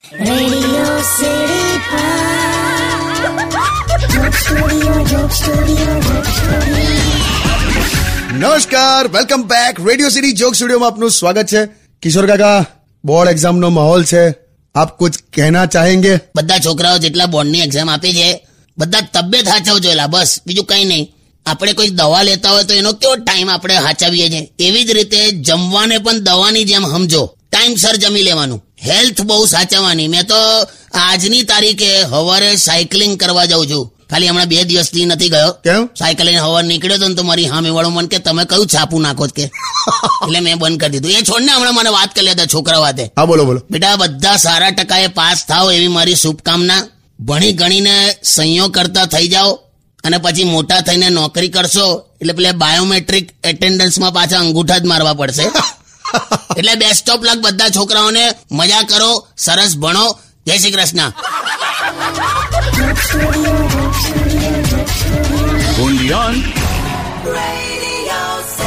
નમસ્કાર welcome back radio city jock સ્ટુડિયોમાં આપનું સ્વાગત છે. કિશોર કાકા બોર્ડ એક્ઝામ નો માહોલ છે. આપ કુછ કહેના ચાહેંગે? બધા છોકરાઓ જેટલા બોર્ડની એક્ઝામ આપે છે બધા તબિયત હાચવજો એલા બસ બીજું કંઈ નહીં. આપણે કોઈ દવા લેતા હોય તો એનો કેવો ટાઈમ આપણે હાચવીએ છીએ? એવી જ રીતે જમવાને પણ દવાની જેમ સમજો. ટાઈમસર જમી લેવાનું. હેલ્થ બહુ સાચવવાની. મેં તો આજની તારીખે હવારે સાયકલિંગ કરવા જાઉં છું. ખાલી હમણાં બે દિવસથી નથી ગયો. કેમ? સાયકલ લઈને હવા નીકળ્યો તો મારી સામે વાળો મને કે તમે કયું છાપું નાખો કે? એટલે મેં બંધ કરી દીધું. એ છોડને હમણાં મને વાત કરી લેતા છોકરા વાતે. હા બોલો બોલો. બેટા બધા સારા ટકાએ પાસ થાવ એવી મારી શુભકામના. ભણી ગણીને સંયોગ કરતા થઈ જાઓ અને પછી મોટા થઈને નોકરી કરશો એટલે પેલે બાયોમેટ્રિક એટેન્ડન્સમાં પાછા અંગૂઠા જ મારવા પડશે. એટલે બેસ્ટ ઓફ લક બધા છોકરાઓને મજા કરો સરસ ભણો. જય શ્રી કૃષ્ણ. Radio